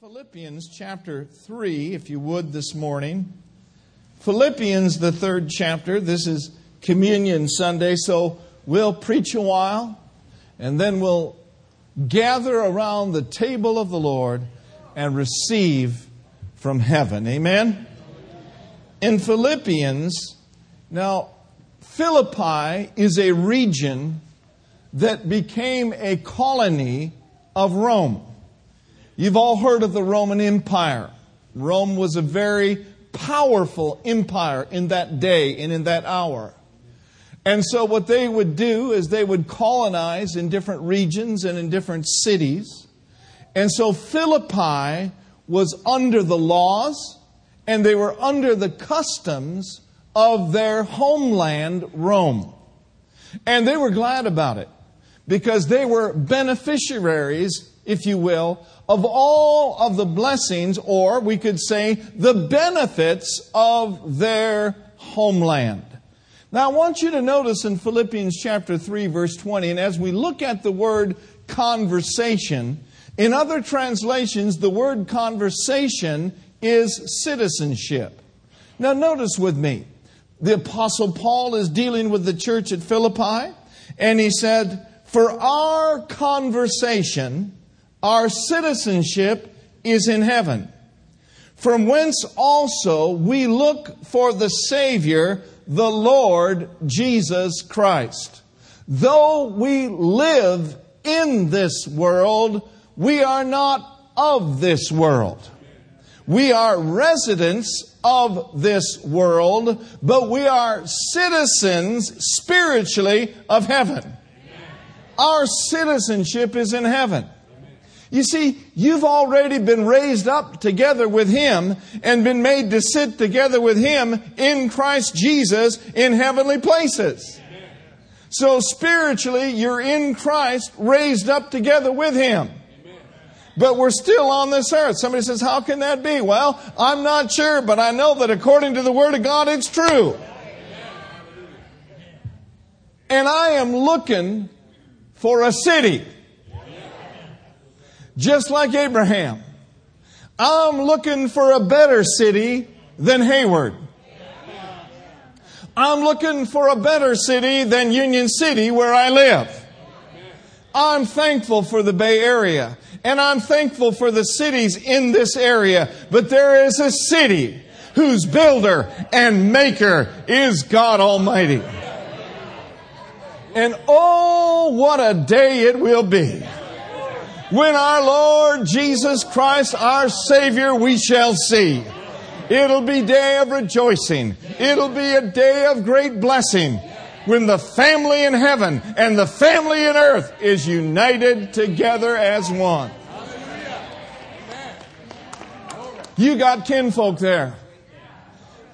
Philippians chapter 3, if you would, this morning. Philippians, the third chapter. This is Communion Sunday, so we'll preach a while and then we'll gather around the table of the Lord and receive from heaven. Amen? In Philippians, now, Philippi is a region that became a colony of Rome. You've all heard of the Roman Empire. Rome was a very powerful empire in that day and in that hour. And so, what they would do is they would colonize in different regions and in different cities. And so, Philippi was under the laws and they were under the customs of their homeland, Rome. And they were glad about it because they were beneficiaries, if you will, of all of the blessings, or we could say the benefits of their homeland. Now, I want you to notice in Philippians chapter 3, verse 20, and as we look at the word conversation, in other translations, the word conversation is citizenship. Now, notice with me, the Apostle Paul is dealing with the church at Philippi, and he said, For our conversation, our citizenship is in heaven, from whence also we look for the Savior, the Lord Jesus Christ. Though we live in this world, we are not of this world. We are residents of this world, but we are citizens spiritually of heaven. Our citizenship is in heaven. You see, you've already been raised up together with Him and been made to sit together with Him in Christ Jesus in heavenly places. So spiritually, you're in Christ, raised up together with Him. But we're still on this earth. Somebody says, How can that be? Well, I'm not sure, but I know that according to the Word of God, it's true. And I am looking for a city just like Abraham. I'm looking for a better city than Hayward. I'm looking for a better city than Union City where I live. I'm thankful for the Bay Area and I'm thankful for the cities in this area, but there is a city whose builder and maker is God Almighty. And oh, what a day it will be when our Lord Jesus Christ, our Savior, we shall see. It'll be day of rejoicing. It'll be a day of great blessing when the family in heaven and the family in earth is united together as one. You got kinfolk there.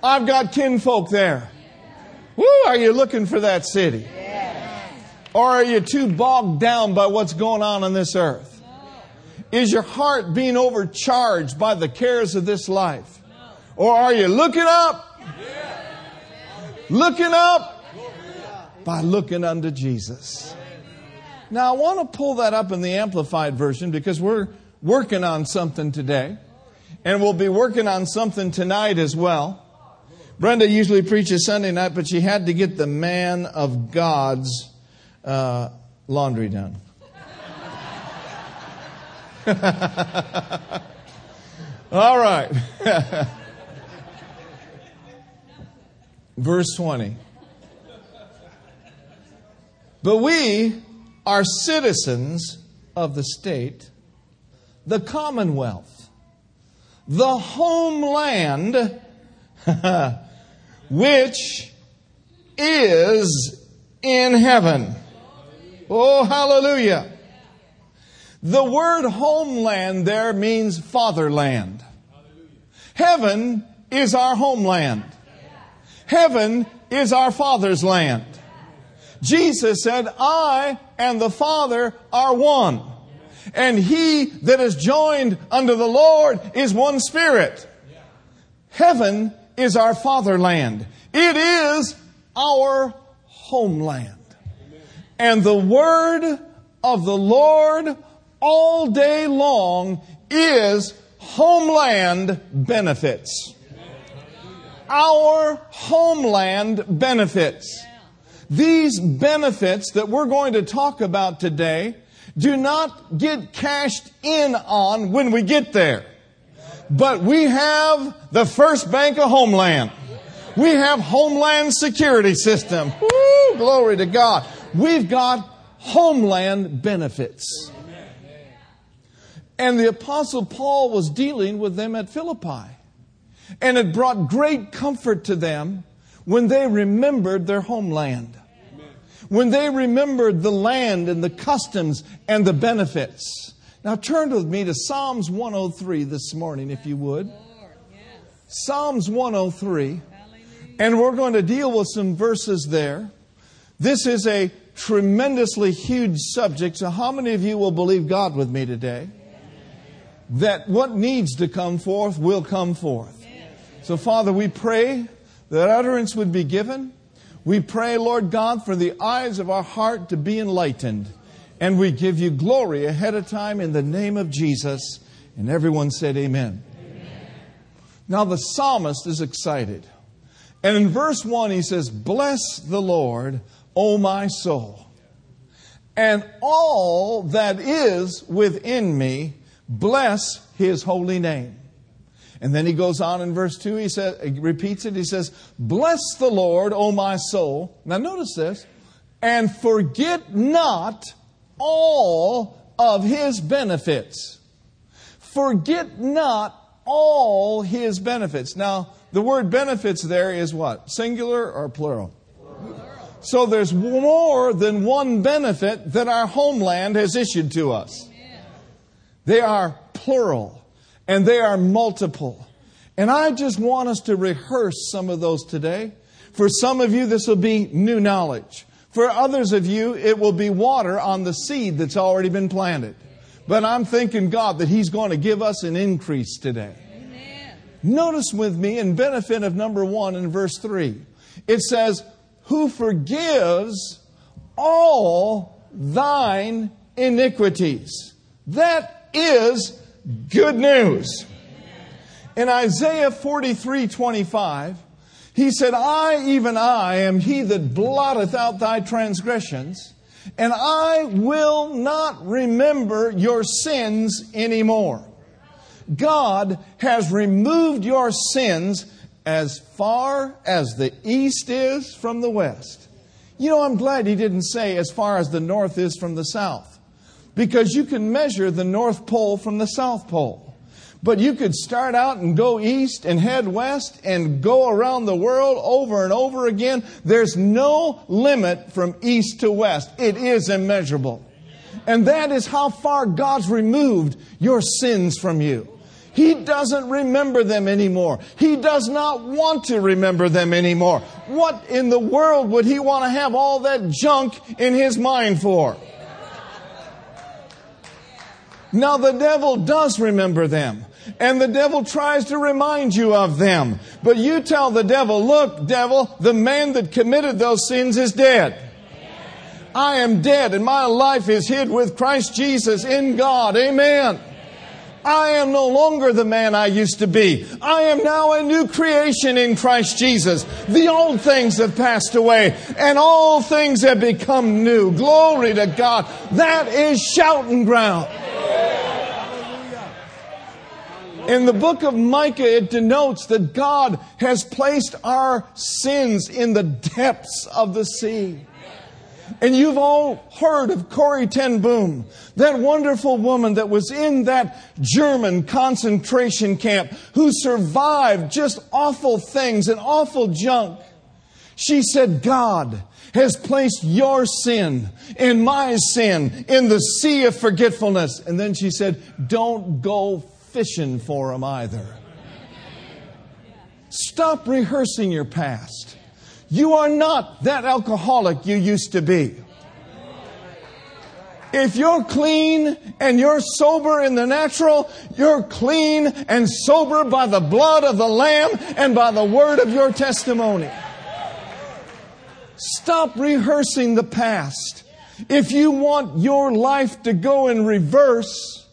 I've got kinfolk there. Woo, are you looking for that city? Or are you too bogged down by what's going on on this earth? Is your heart being overcharged by the cares of this life? Or are you looking up? Looking up by looking unto Jesus. Now, I want to pull that up in the Amplified Version because we're working on something today. And we'll be working on something tonight as well. Brenda usually preaches Sunday night, but she had to get the man of God's uh, laundry done. All right. Verse 20. But we are citizens of the state, the commonwealth, the homeland, which is in heaven. Oh, hallelujah. The word homeland there means fatherland. Heaven is our homeland. Heaven is our Father's land. Jesus said, I and the Father are one. And he that is joined unto the Lord is one spirit. Heaven is our fatherland. It is our homeland. And the word of the Lord all day long is homeland benefits. Our homeland benefits. These benefits that we're going to talk about today do not get cashed in on when we get there. But we have the First Bank of Homeland. We have Homeland Security System. Woo, glory to God. We've got Homeland benefits. And the Apostle Paul was dealing with them at Philippi. And it brought great comfort to them when they remembered their homeland. When they remembered the land and the customs and the benefits. Now turn with me to Psalms 103 this morning, if you would. Psalms 103. And we're going to deal with some verses there. This is a tremendously huge subject. So, how many of you will believe God with me today? That what needs to come forth will come forth. So, Father, we pray that utterance would be given. We pray, Lord God, for the eyes of our heart to be enlightened. And we give you glory ahead of time in the name of Jesus. And everyone said, Amen. Amen. Now, the psalmist is excited. And in verse 1, he says, Bless the Lord, O my soul, and all that is within me, bless his holy name. And then he goes on in verse 2, he says, he repeats it, he says, Bless the Lord, O my soul. Now notice this, and forget not all of his benefits. Forget not all his benefits. Now, the word benefits there is what? Singular or plural? So there's more than one benefit that our homeland has issued to us. They are plural and they are multiple. And I just want us to rehearse some of those today. For some of you, this will be new knowledge. For others of you, it will be water on the seed that's already been planted. But I'm thanking God that He's going to give us an increase today. Amen. Notice with me in benefit of number one in verse three, it says, Who forgives all thine iniquities. That is good news. In Isaiah 43 25, he said, I, even I, am he that blotteth out thy transgressions, and I will not remember your sins anymore. God has removed your sins as far as the east is from the west. You know, I'm glad he didn't say as far as the north is from the south, because you can measure the North Pole from the South Pole. But you could start out and go east and head west and go around the world over and over again. There's no limit from east to west. It is immeasurable. And that is how far God's removed your sins from you. He doesn't remember them anymore. He does not want to remember them anymore. What in the world would he want to have all that junk in his mind for? Now the devil does remember them. And the devil tries to remind you of them. But you tell the devil, look, devil, the man that committed those sins is dead. I am dead and my life is hid with Christ Jesus in God. Amen. I am no longer the man I used to be. I am now a new creation in Christ Jesus. The old things have passed away and all things have become new. Glory to God. That is shouting ground. In the book of Micah, it denotes that God has placed our sins in the depths of the sea. And you've all heard of Corrie ten Boom, that wonderful woman that was in that German concentration camp who survived just awful things and awful junk. She said, God has placed your sin and my sin in the sea of forgetfulness. And then she said, don't go fishing for them either. Stop rehearsing your past. You are not that alcoholic you used to be. If you're clean and you're sober in the natural, you're clean and sober by the blood of the Lamb and by the word of your testimony. Stop rehearsing the past. If you want your life to go in reverse,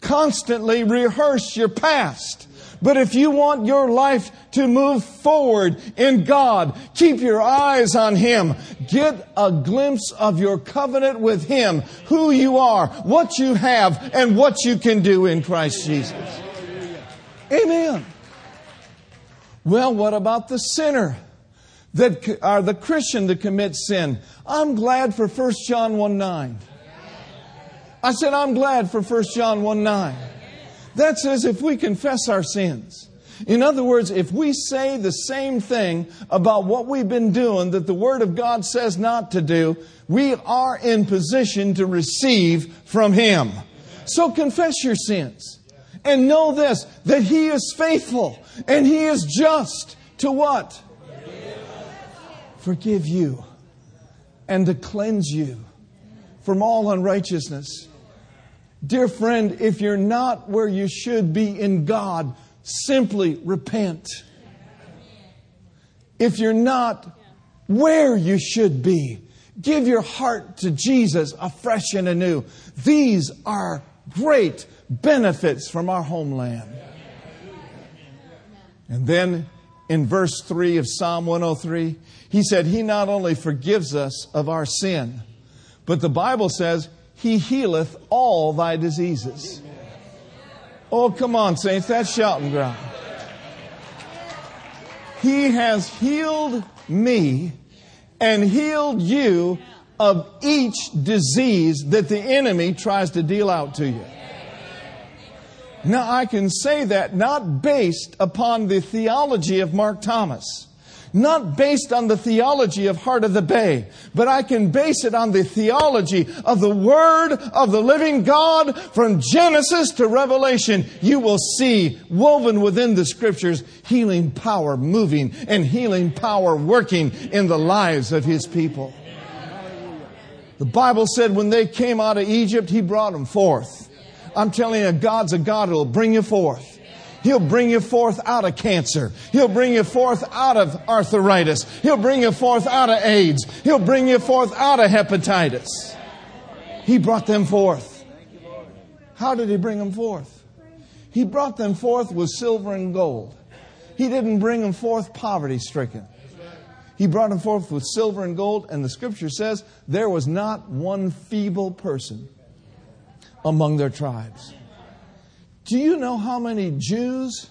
constantly rehearse your past. But if you want your life to move forward in God, keep your eyes on Him. Get a glimpse of your covenant with Him, who you are, what you have, and what you can do in Christ Jesus. Amen. Well, what about the sinner? That are the Christian that commits sin. I'm glad for 1 John 1 9. I said, I'm glad for 1 John 1 9. That says if we confess our sins. In other words, if we say the same thing about what we've been doing that the Word of God says not to do, we are in position to receive from Him. So confess your sins. And know this, that He is faithful and He is just to what? Forgive you and to cleanse you from all unrighteousness. Dear friend, if you're not where you should be in God, simply repent. If you're not where you should be, give your heart to Jesus afresh and anew. These are great benefits from our homeland. And then in verse 3 of Psalm 103, he said, He not only forgives us of our sin, but the Bible says he healeth all thy diseases. Oh, come on, saints, that's shouting ground. He has healed me and healed you of each disease that the enemy tries to deal out to you. Now, I can say that not based upon the theology of Mark Thomas not based on the theology of Heart of the Bay, but I can base it on the theology of the Word of the living God from Genesis to Revelation. You will see woven within the Scriptures healing power moving and healing power working in the lives of His people. The Bible said when they came out of Egypt, He brought them forth. I'm telling you, God's a God who will bring you forth. He'll bring you forth out of cancer. He'll bring you forth out of arthritis. He'll bring you forth out of AIDS. He'll bring you forth out of hepatitis. He brought them forth. How did he bring them forth? He brought them forth with silver and gold. He didn't bring them forth poverty stricken. He brought them forth with silver and gold, and the scripture says there was not one feeble person among their tribes. Do you know how many Jews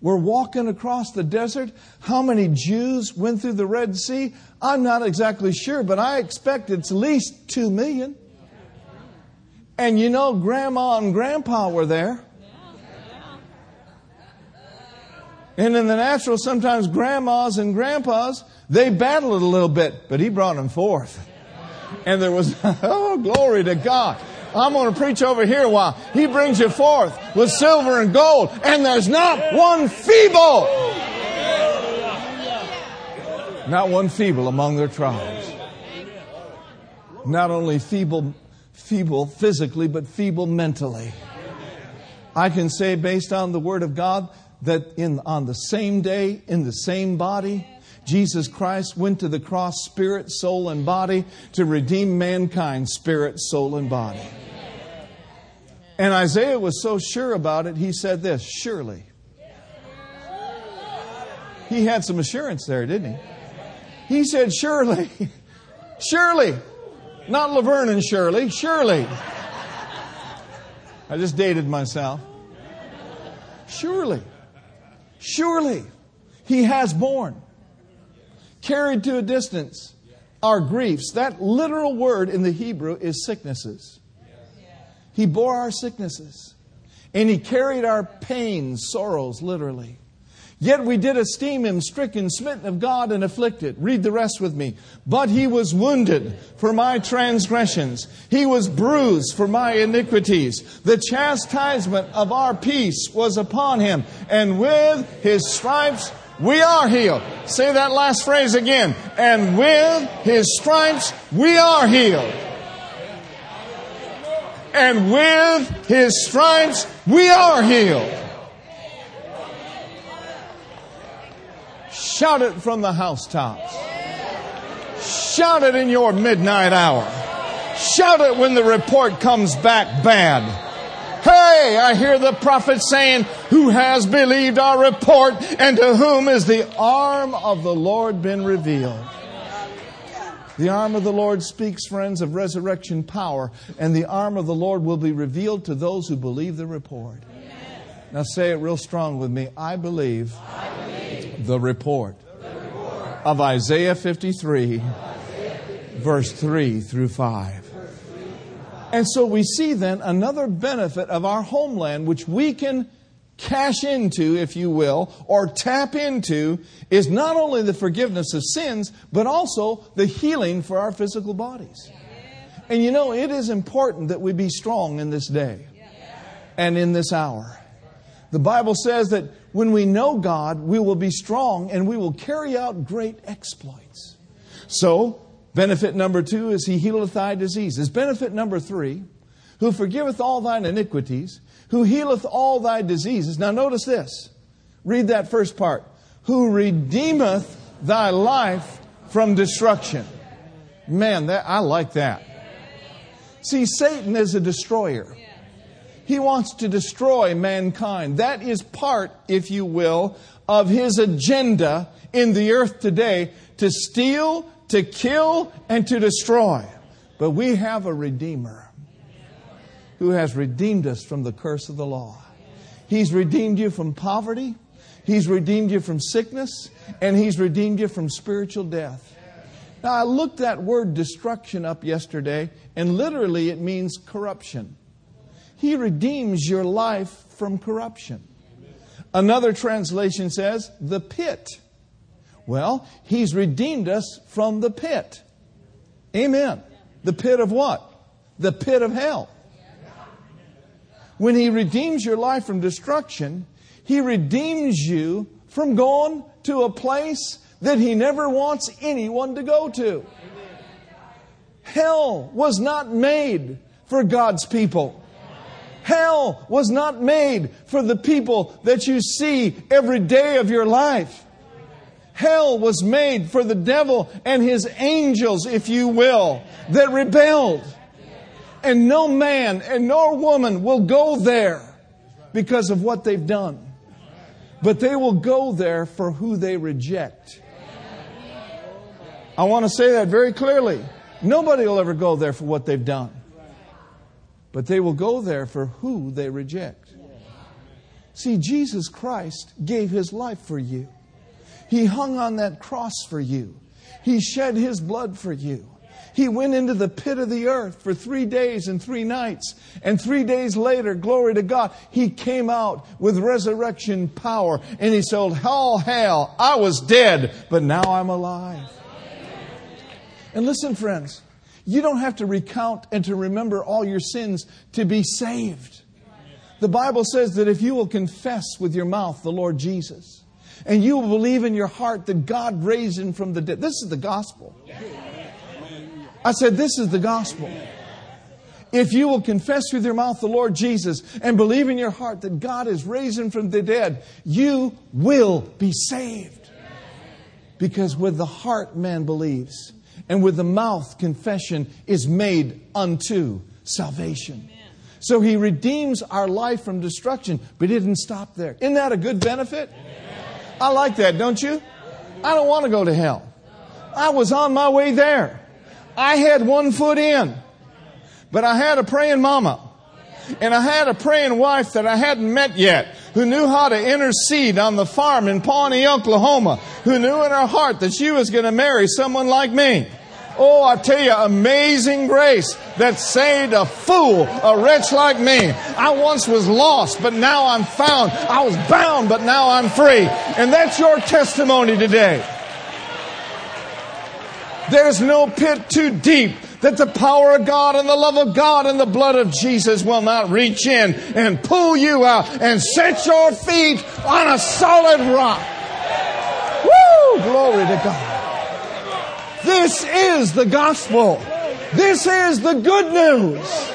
were walking across the desert? How many Jews went through the Red Sea? I'm not exactly sure, but I expect it's at least two million. And you know, grandma and grandpa were there. And in the natural, sometimes grandmas and grandpas, they battled a little bit, but he brought them forth. And there was, oh, glory to God. I'm going to preach over here while he brings you forth with silver and gold, and there's not one feeble. Not one feeble among their tribes. Not only feeble, feeble physically, but feeble mentally. I can say, based on the Word of God, that in, on the same day, in the same body, Jesus Christ went to the cross, spirit, soul, and body, to redeem mankind, spirit, soul, and body. And Isaiah was so sure about it, he said this Surely. He had some assurance there, didn't he? He said, Surely. Surely. Not Laverne and Shirley. Surely. I just dated myself. Surely. Surely. He has borne. Carried to a distance our griefs. That literal word in the Hebrew is sicknesses. He bore our sicknesses and he carried our pains, sorrows, literally. Yet we did esteem him stricken, smitten of God, and afflicted. Read the rest with me. But he was wounded for my transgressions. He was bruised for my iniquities. The chastisement of our peace was upon him. And with his stripes we are healed. Say that last phrase again. And with his stripes we are healed and with his stripes we are healed. Shout it from the housetops. Shout it in your midnight hour. Shout it when the report comes back bad. Hey, I hear the prophet saying, Who has believed our report, and to whom is the arm of the Lord been revealed? The arm of the Lord speaks, friends, of resurrection power, and the arm of the Lord will be revealed to those who believe the report. Amen. Now say it real strong with me. I believe, I believe the, report the report of Isaiah 53, Isaiah 53 verse 3 through 5. And so we see then another benefit of our homeland, which we can cash into, if you will, or tap into, is not only the forgiveness of sins, but also the healing for our physical bodies. And you know, it is important that we be strong in this day and in this hour. The Bible says that when we know God, we will be strong and we will carry out great exploits. So, benefit number two is He healeth thy diseases. Benefit number three, who forgiveth all thine iniquities who healeth all thy diseases. Now, notice this. Read that first part. Who redeemeth thy life from destruction. Man, that, I like that. See, Satan is a destroyer. He wants to destroy mankind. That is part, if you will, of his agenda in the earth today to steal, to kill, and to destroy. But we have a Redeemer who has redeemed us from the curse of the law. He's redeemed you from poverty, He's redeemed you from sickness, and He's redeemed you from spiritual death. Now, I looked that word destruction up yesterday, and literally it means corruption. He redeems your life from corruption. Another translation says, the pit. Well, He's redeemed us from the pit. Amen. The pit of what? The pit of hell. When He redeems your life from destruction, He redeems you from going to a place that He never wants anyone to go to. Hell was not made for God's people. Hell was not made for the people that you see every day of your life. Hell was made for the devil and his angels, if you will, that rebelled and no man and nor woman will go there because of what they've done. But they will go there for who they reject. I want to say that very clearly. Nobody will ever go there for what they've done. But they will go there for who they reject. See, Jesus Christ gave his life for you. He hung on that cross for you. He shed his blood for you. He went into the pit of the earth for three days and three nights. And three days later, glory to God, he came out with resurrection power. And he said, Hell, hell, I was dead, but now I'm alive. And listen, friends, you don't have to recount and to remember all your sins to be saved. The Bible says that if you will confess with your mouth the Lord Jesus, and you will believe in your heart that God raised him from the dead, this is the gospel. I said, This is the gospel. If you will confess with your mouth the Lord Jesus and believe in your heart that God is raising from the dead, you will be saved. Because with the heart man believes, and with the mouth confession is made unto salvation. So he redeems our life from destruction, but he didn't stop there. Isn't that a good benefit? I like that, don't you? I don't want to go to hell. I was on my way there. I had one foot in, but I had a praying mama. And I had a praying wife that I hadn't met yet who knew how to intercede on the farm in Pawnee, Oklahoma, who knew in her heart that she was going to marry someone like me. Oh, I tell you, amazing grace that saved a fool, a wretch like me. I once was lost, but now I'm found. I was bound, but now I'm free. And that's your testimony today. There's no pit too deep that the power of God and the love of God and the blood of Jesus will not reach in and pull you out and set your feet on a solid rock. Woo! Glory to God. This is the gospel. This is the good news.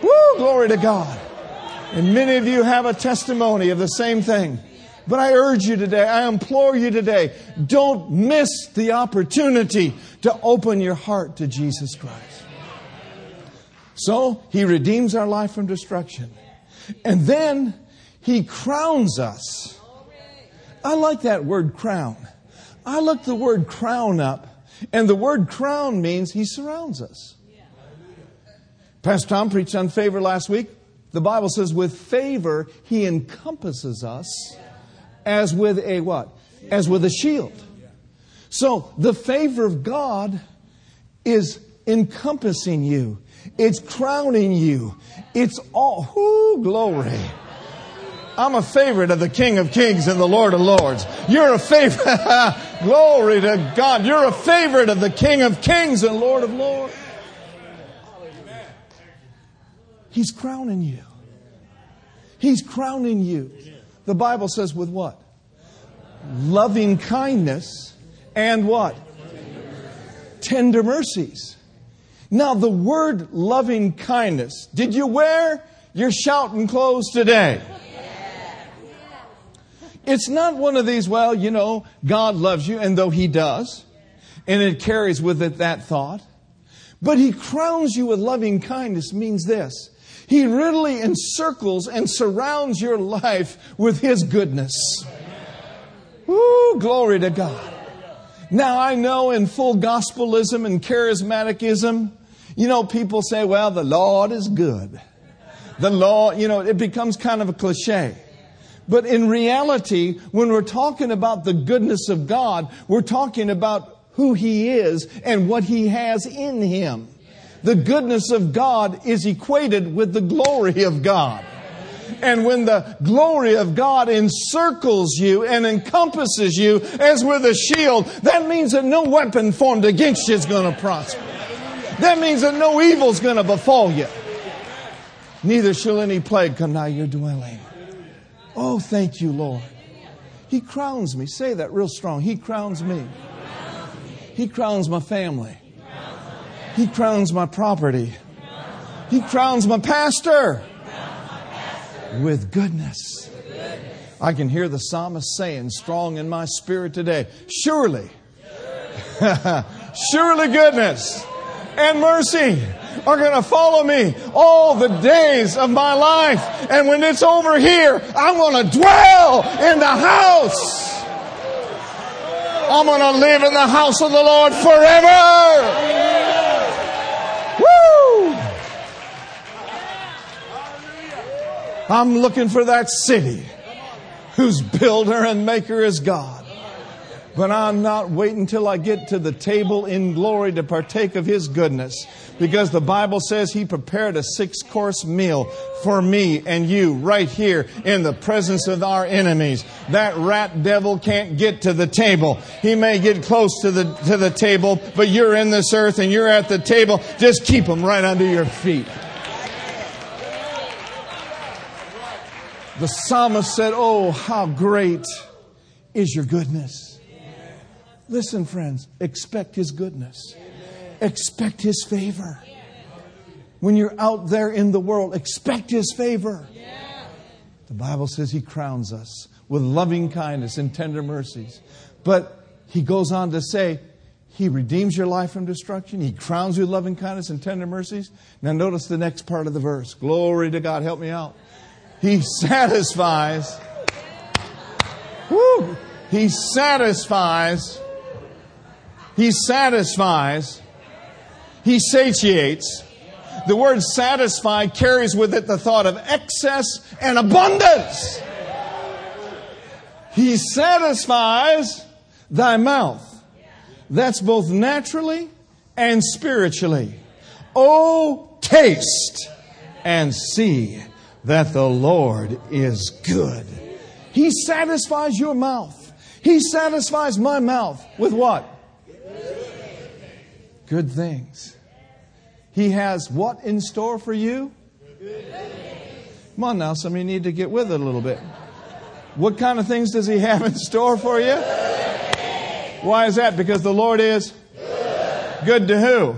Woo! Glory to God. And many of you have a testimony of the same thing. But I urge you today, I implore you today, don't miss the opportunity to open your heart to Jesus Christ. So he redeems our life from destruction. And then he crowns us. I like that word crown. I looked the word crown up, and the word crown means he surrounds us. Pastor Tom preached on favor last week. The Bible says, with favor, he encompasses us as with a what? As with a shield. So the favor of God is encompassing you. It's crowning you. It's all, whoo, glory. I'm a favorite of the King of Kings and the Lord of Lords. You're a favorite. glory to God. You're a favorite of the King of Kings and Lord of Lords. He's crowning you. He's crowning you. The Bible says with what? Loving kindness and what? Tender mercies. Now, the word loving kindness, did you wear your shouting clothes today? It's not one of these, well, you know, God loves you, and though He does, and it carries with it that thought, but He crowns you with loving kindness means this. He really encircles and surrounds your life with His goodness. Woo, glory to God. Now I know in full gospelism and charismaticism, you know, people say, well, the Lord is good. The Lord, you know, it becomes kind of a cliche. But in reality, when we're talking about the goodness of God, we're talking about who He is and what He has in Him. The goodness of God is equated with the glory of God. And when the glory of God encircles you and encompasses you as with a shield, that means that no weapon formed against you is going to prosper. That means that no evil is going to befall you. Neither shall any plague come nigh your dwelling. Oh, thank you, Lord. He crowns me. Say that real strong. He crowns me. He crowns my family. He crowns my property. He crowns my pastor with goodness. I can hear the psalmist saying, strong in my spirit today, surely, surely goodness and mercy are going to follow me all the days of my life. And when it's over here, I'm going to dwell in the house. I'm going to live in the house of the Lord forever. Woo! I'm looking for that city whose builder and maker is God. But I'm not waiting until I get to the table in glory to partake of His goodness. Because the Bible says He prepared a six course meal for me and you right here in the presence of our enemies. That rat devil can't get to the table. He may get close to the, to the table, but you're in this earth and you're at the table. Just keep him right under your feet. The psalmist said, Oh, how great is your goodness. Listen, friends, expect His goodness, expect His favor. When you're out there in the world, expect His favor. The Bible says He crowns us with loving kindness and tender mercies. But He goes on to say, He redeems your life from destruction. He crowns you with loving kindness and tender mercies. Now, notice the next part of the verse. Glory to God. Help me out. He satisfies. Woo, he satisfies he satisfies. He satiates. The word satisfy carries with it the thought of excess and abundance. He satisfies thy mouth. That's both naturally and spiritually. Oh, taste and see that the Lord is good. He satisfies your mouth. He satisfies my mouth with what? Good things. He has what in store for you? Come on now, some of you need to get with it a little bit. What kind of things does He have in store for you? Why is that? Because the Lord is good to who?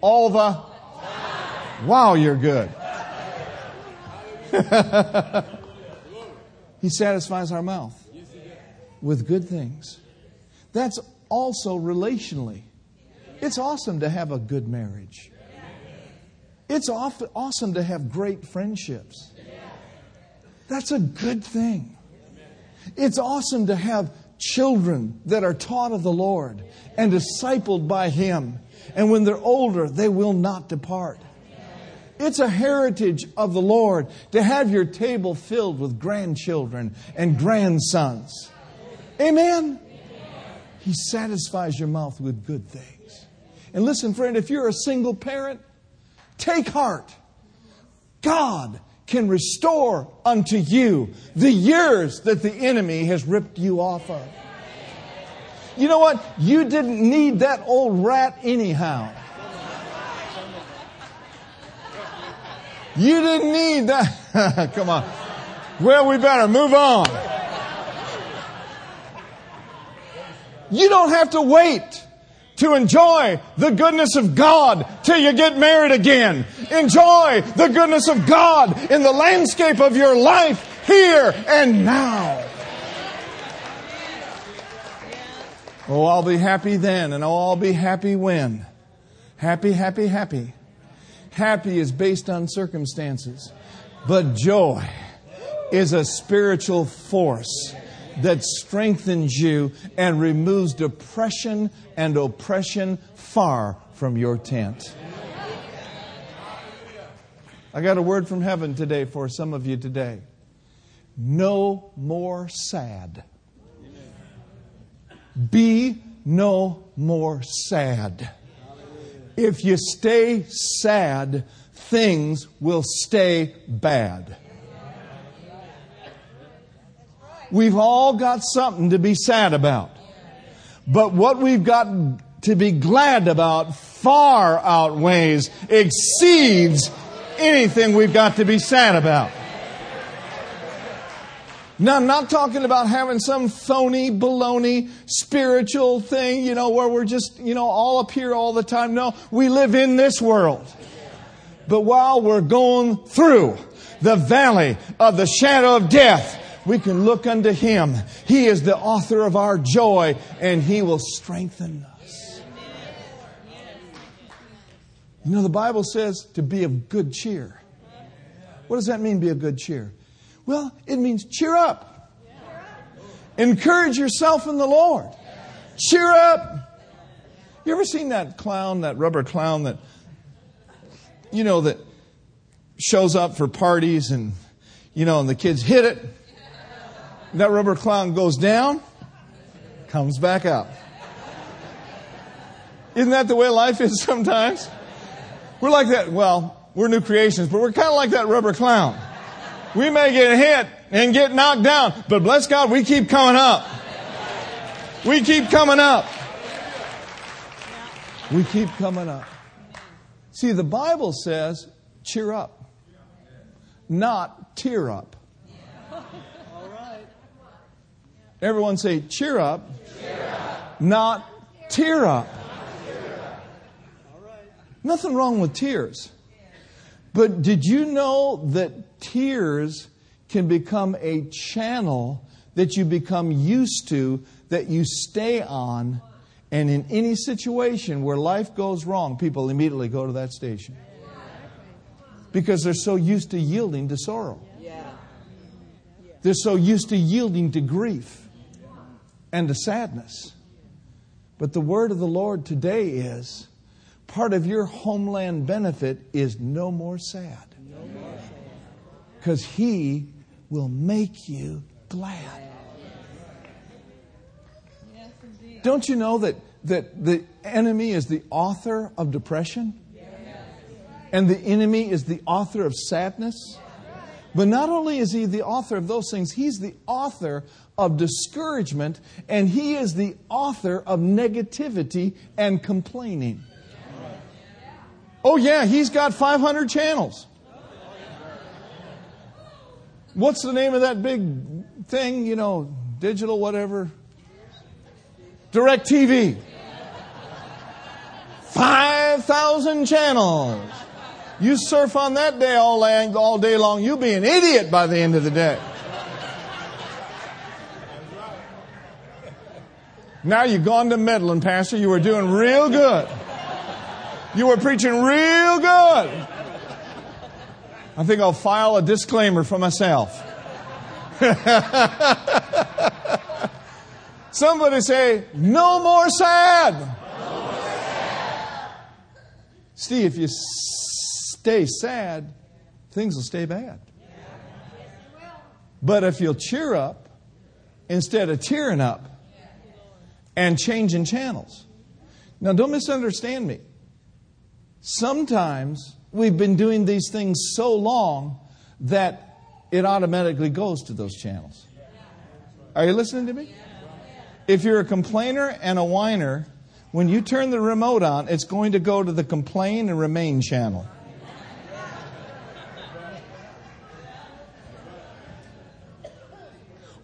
All the. Wow, you're good. he satisfies our mouth with good things. That's also relationally. It's awesome to have a good marriage. It's awesome to have great friendships. That's a good thing. It's awesome to have children that are taught of the Lord and discipled by Him. And when they're older, they will not depart. It's a heritage of the Lord to have your table filled with grandchildren and grandsons. Amen? He satisfies your mouth with good things. And listen, friend, if you're a single parent, take heart. God can restore unto you the years that the enemy has ripped you off of. You know what? You didn't need that old rat anyhow. You didn't need that. Come on. Well, we better move on. You don't have to wait to enjoy the goodness of God till you get married again. Enjoy the goodness of God in the landscape of your life here and now. Oh, I'll be happy then, and oh, I'll be happy when. Happy, happy, happy. Happy is based on circumstances, but joy is a spiritual force that strengthens you and removes depression and oppression far from your tent. I got a word from heaven today for some of you today. No more sad. Be no more sad. If you stay sad, things will stay bad. We've all got something to be sad about. But what we've got to be glad about far outweighs, exceeds anything we've got to be sad about. Now, I'm not talking about having some phony, baloney, spiritual thing, you know, where we're just, you know, all up here all the time. No, we live in this world. But while we're going through the valley of the shadow of death, we can look unto Him. He is the author of our joy, and He will strengthen us. You know, the Bible says to be of good cheer. What does that mean, be of good cheer? Well, it means cheer up. Encourage yourself in the Lord. Cheer up. You ever seen that clown, that rubber clown that, you know, that shows up for parties and, you know, and the kids hit it? That rubber clown goes down, comes back up. Isn't that the way life is sometimes? We're like that. Well, we're new creations, but we're kind of like that rubber clown. We may get hit and get knocked down, but bless God, we keep coming up. We keep coming up. We keep coming up. See, the Bible says, cheer up, not tear up. Everyone say, cheer up, cheer up. not tear up. Nothing wrong with tears. But did you know that tears can become a channel that you become used to, that you stay on, and in any situation where life goes wrong, people immediately go to that station? Because they're so used to yielding to sorrow. They're so used to yielding to grief and to sadness. But the word of the Lord today is part of your homeland benefit is no more sad. Because He will make you glad. Don't you know that, that the enemy is the author of depression? And the enemy is the author of sadness? But not only is he the author of those things, he's the author of discouragement and he is the author of negativity and complaining. Oh, yeah, he's got 500 channels. What's the name of that big thing, you know, digital, whatever? DirecTV. 5,000 channels. You surf on that day all, all day long, you'll be an idiot by the end of the day. Now you've gone to meddling, Pastor. You were doing real good. You were preaching real good. I think I'll file a disclaimer for myself. Somebody say, no more sad. No more sad. See, if you stay sad, things will stay bad. But if you'll cheer up instead of tearing up and changing channels. Now, don't misunderstand me. Sometimes we've been doing these things so long that it automatically goes to those channels. Are you listening to me? If you're a complainer and a whiner, when you turn the remote on, it's going to go to the complain and remain channel.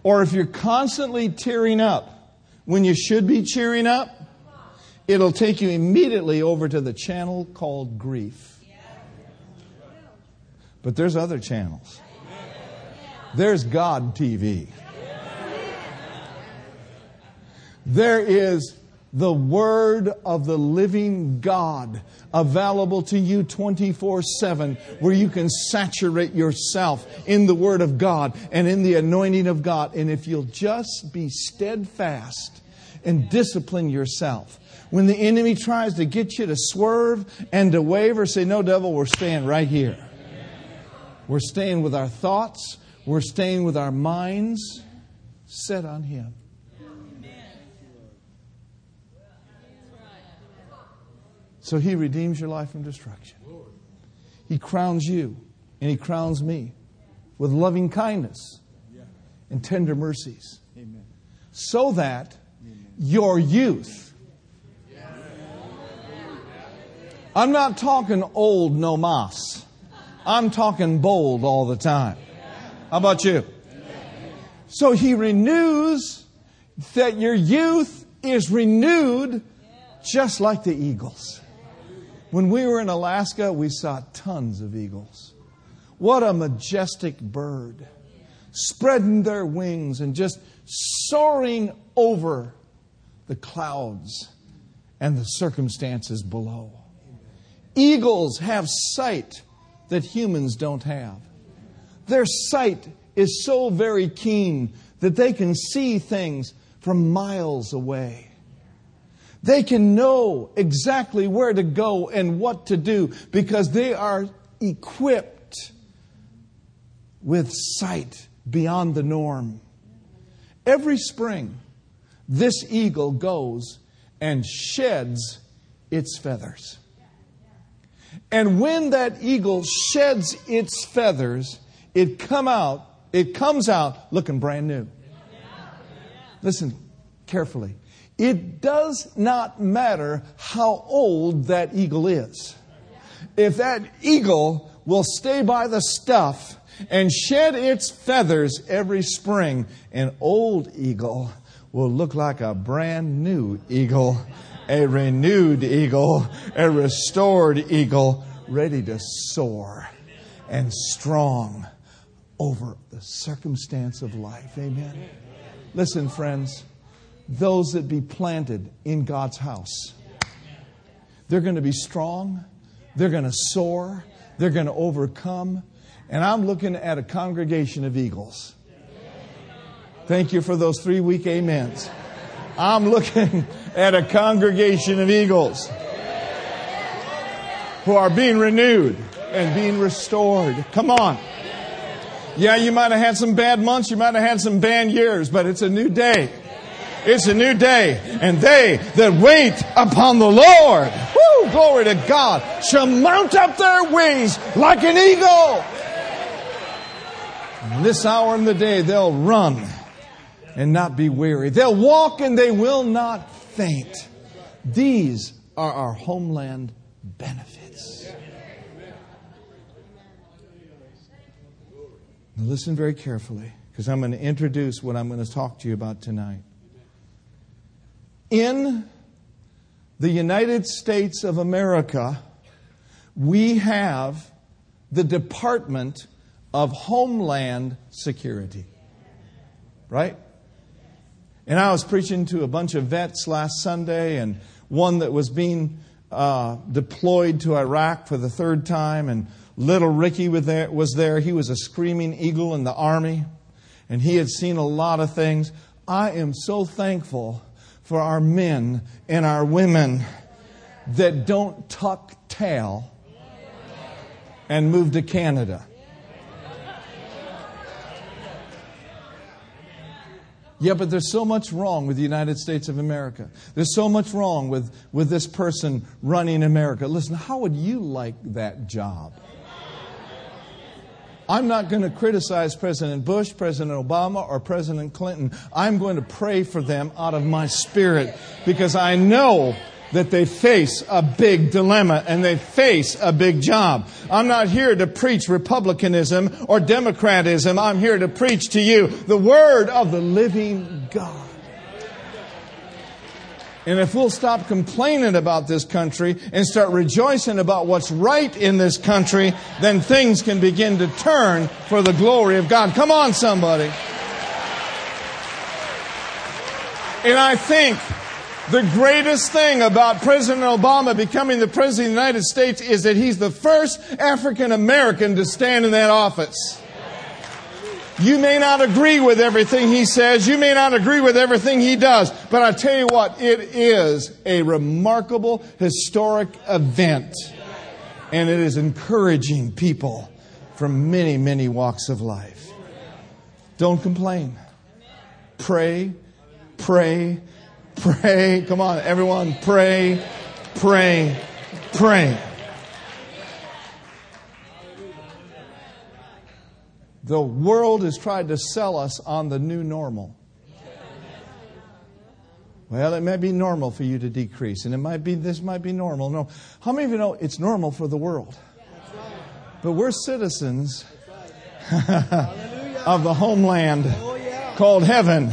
Or if you're constantly tearing up when you should be cheering up, it'll take you immediately over to the channel called grief. But there's other channels. There's God TV. There is the Word of the living God available to you 24 7, where you can saturate yourself in the Word of God and in the anointing of God. And if you'll just be steadfast and discipline yourself, when the enemy tries to get you to swerve and to waver, say, No, devil, we're staying right here. We're staying with our thoughts, we're staying with our minds set on Him. So he redeems your life from destruction. He crowns you and he crowns me with loving kindness and tender mercies. So that your youth, I'm not talking old no mas. I'm talking bold all the time. How about you? So he renews that your youth is renewed just like the eagles. When we were in Alaska, we saw tons of eagles. What a majestic bird, spreading their wings and just soaring over the clouds and the circumstances below. Eagles have sight that humans don't have. Their sight is so very keen that they can see things from miles away. They can know exactly where to go and what to do because they are equipped with sight beyond the norm. Every spring, this eagle goes and sheds its feathers. And when that eagle sheds its feathers, it come out, it comes out looking brand new. Listen carefully. It does not matter how old that eagle is. If that eagle will stay by the stuff and shed its feathers every spring, an old eagle will look like a brand new eagle, a renewed eagle, a restored eagle, ready to soar and strong over the circumstance of life. Amen. Listen, friends those that be planted in God's house. They're going to be strong, they're going to soar, they're going to overcome. And I'm looking at a congregation of eagles. Thank you for those three weak amens. I'm looking at a congregation of eagles who are being renewed and being restored. Come on. Yeah, you might have had some bad months, you might have had some bad years, but it's a new day. It's a new day. And they that wait upon the Lord, glory to God, shall mount up their wings like an eagle. In this hour in the day, they'll run and not be weary. They'll walk and they will not faint. These are our homeland benefits. Now listen very carefully because I'm going to introduce what I'm going to talk to you about tonight. In the United States of America, we have the Department of Homeland Security. Right? And I was preaching to a bunch of vets last Sunday, and one that was being uh, deployed to Iraq for the third time, and Little Ricky was there, was there. He was a screaming eagle in the army, and he had seen a lot of things. I am so thankful for our men and our women that don't tuck tail and move to Canada. Yeah, but there's so much wrong with the United States of America. There's so much wrong with, with this person running America. Listen, how would you like that job? I'm not going to criticize President Bush, President Obama, or President Clinton. I'm going to pray for them out of my spirit because I know that they face a big dilemma and they face a big job. I'm not here to preach republicanism or democratism. I'm here to preach to you the word of the living God. And if we'll stop complaining about this country and start rejoicing about what's right in this country, then things can begin to turn for the glory of God. Come on, somebody. And I think the greatest thing about President Obama becoming the President of the United States is that he's the first African American to stand in that office. You may not agree with everything he says. You may not agree with everything he does. But I tell you what, it is a remarkable historic event. And it is encouraging people from many, many walks of life. Don't complain. Pray, pray, pray. Come on, everyone, pray, pray, pray. The world has tried to sell us on the new normal. Well, it may be normal for you to decrease, and it might be this might be normal. No, how many of you know it's normal for the world? But we're citizens of the homeland called heaven.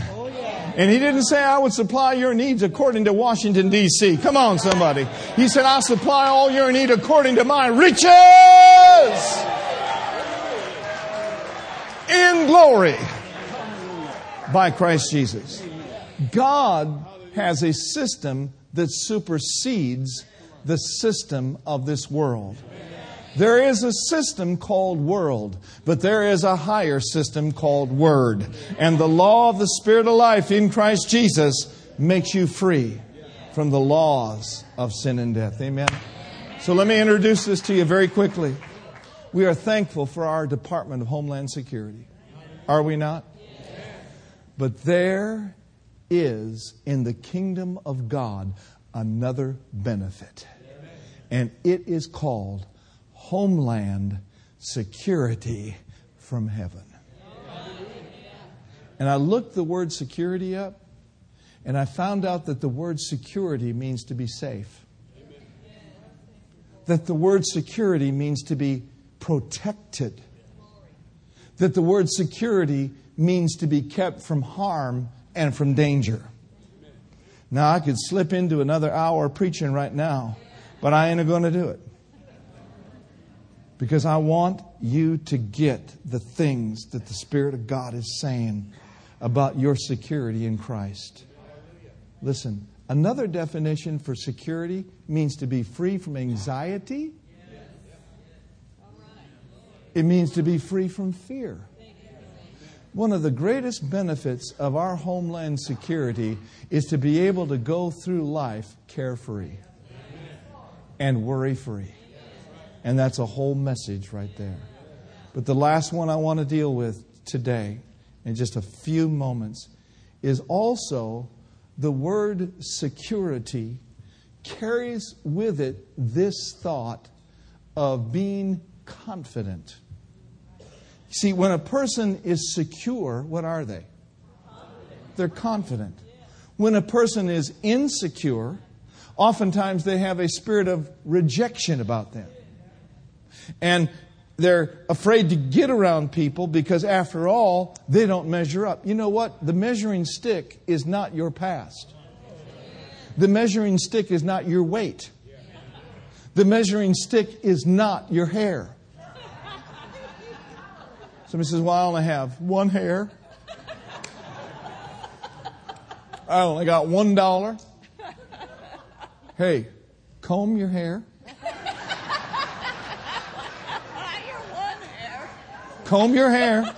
And he didn't say, I would supply your needs according to Washington, D.C. Come on, somebody. He said, I'll supply all your need according to my riches in glory by Christ Jesus. God has a system that supersedes the system of this world. There is a system called world, but there is a higher system called word. And the law of the Spirit of life in Christ Jesus makes you free from the laws of sin and death. Amen. So let me introduce this to you very quickly. We are thankful for our Department of Homeland Security. Are we not? But there is in the kingdom of God another benefit. And it is called Homeland Security from Heaven. And I looked the word security up, and I found out that the word security means to be safe. That the word security means to be protected. That the word security means to be kept from harm and from danger. Now, I could slip into another hour preaching right now, but I ain't going to do it. Because I want you to get the things that the Spirit of God is saying about your security in Christ. Listen, another definition for security means to be free from anxiety. It means to be free from fear. One of the greatest benefits of our homeland security is to be able to go through life carefree and worry free. And that's a whole message right there. But the last one I want to deal with today, in just a few moments, is also the word security carries with it this thought of being confident. See, when a person is secure, what are they? They're confident. When a person is insecure, oftentimes they have a spirit of rejection about them. And they're afraid to get around people because, after all, they don't measure up. You know what? The measuring stick is not your past, the measuring stick is not your weight, the measuring stick is not your hair. Somebody says, Well, I only have one hair. I only got one dollar. Hey, comb your hair. comb your hair,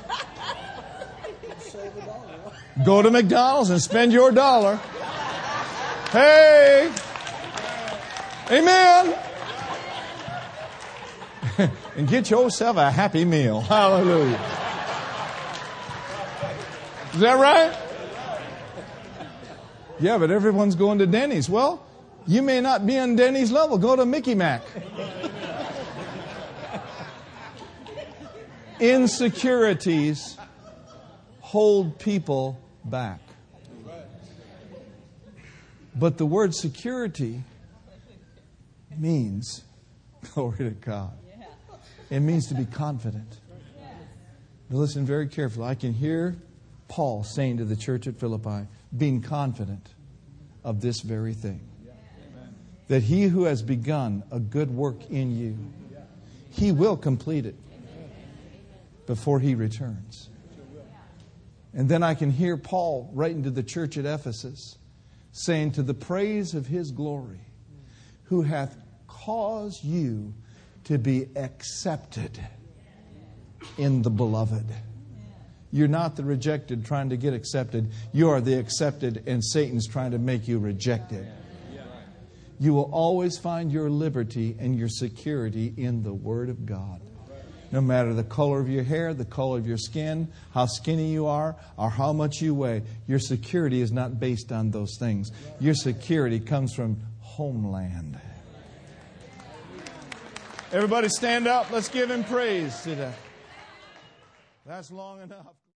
go to McDonald's and spend your dollar. Hey! Amen! And get yourself a happy meal. Hallelujah. Is that right? Yeah, but everyone's going to Denny's. Well, you may not be on Denny's level. Go to Mickey Mac. Insecurities hold people back. But the word security means, glory to God, it means to be confident. Now listen very carefully. I can hear Paul saying to the church at Philippi, being confident of this very thing. That he who has begun a good work in you, he will complete it before he returns. And then I can hear Paul writing to the church at Ephesus, saying, To the praise of his glory, who hath caused you to be accepted in the beloved. You're not the rejected trying to get accepted. You are the accepted, and Satan's trying to make you rejected. You will always find your liberty and your security in the Word of God. No matter the color of your hair, the color of your skin, how skinny you are, or how much you weigh, your security is not based on those things. Your security comes from homeland. Everybody stand up. Let's give him praise today. That's long enough.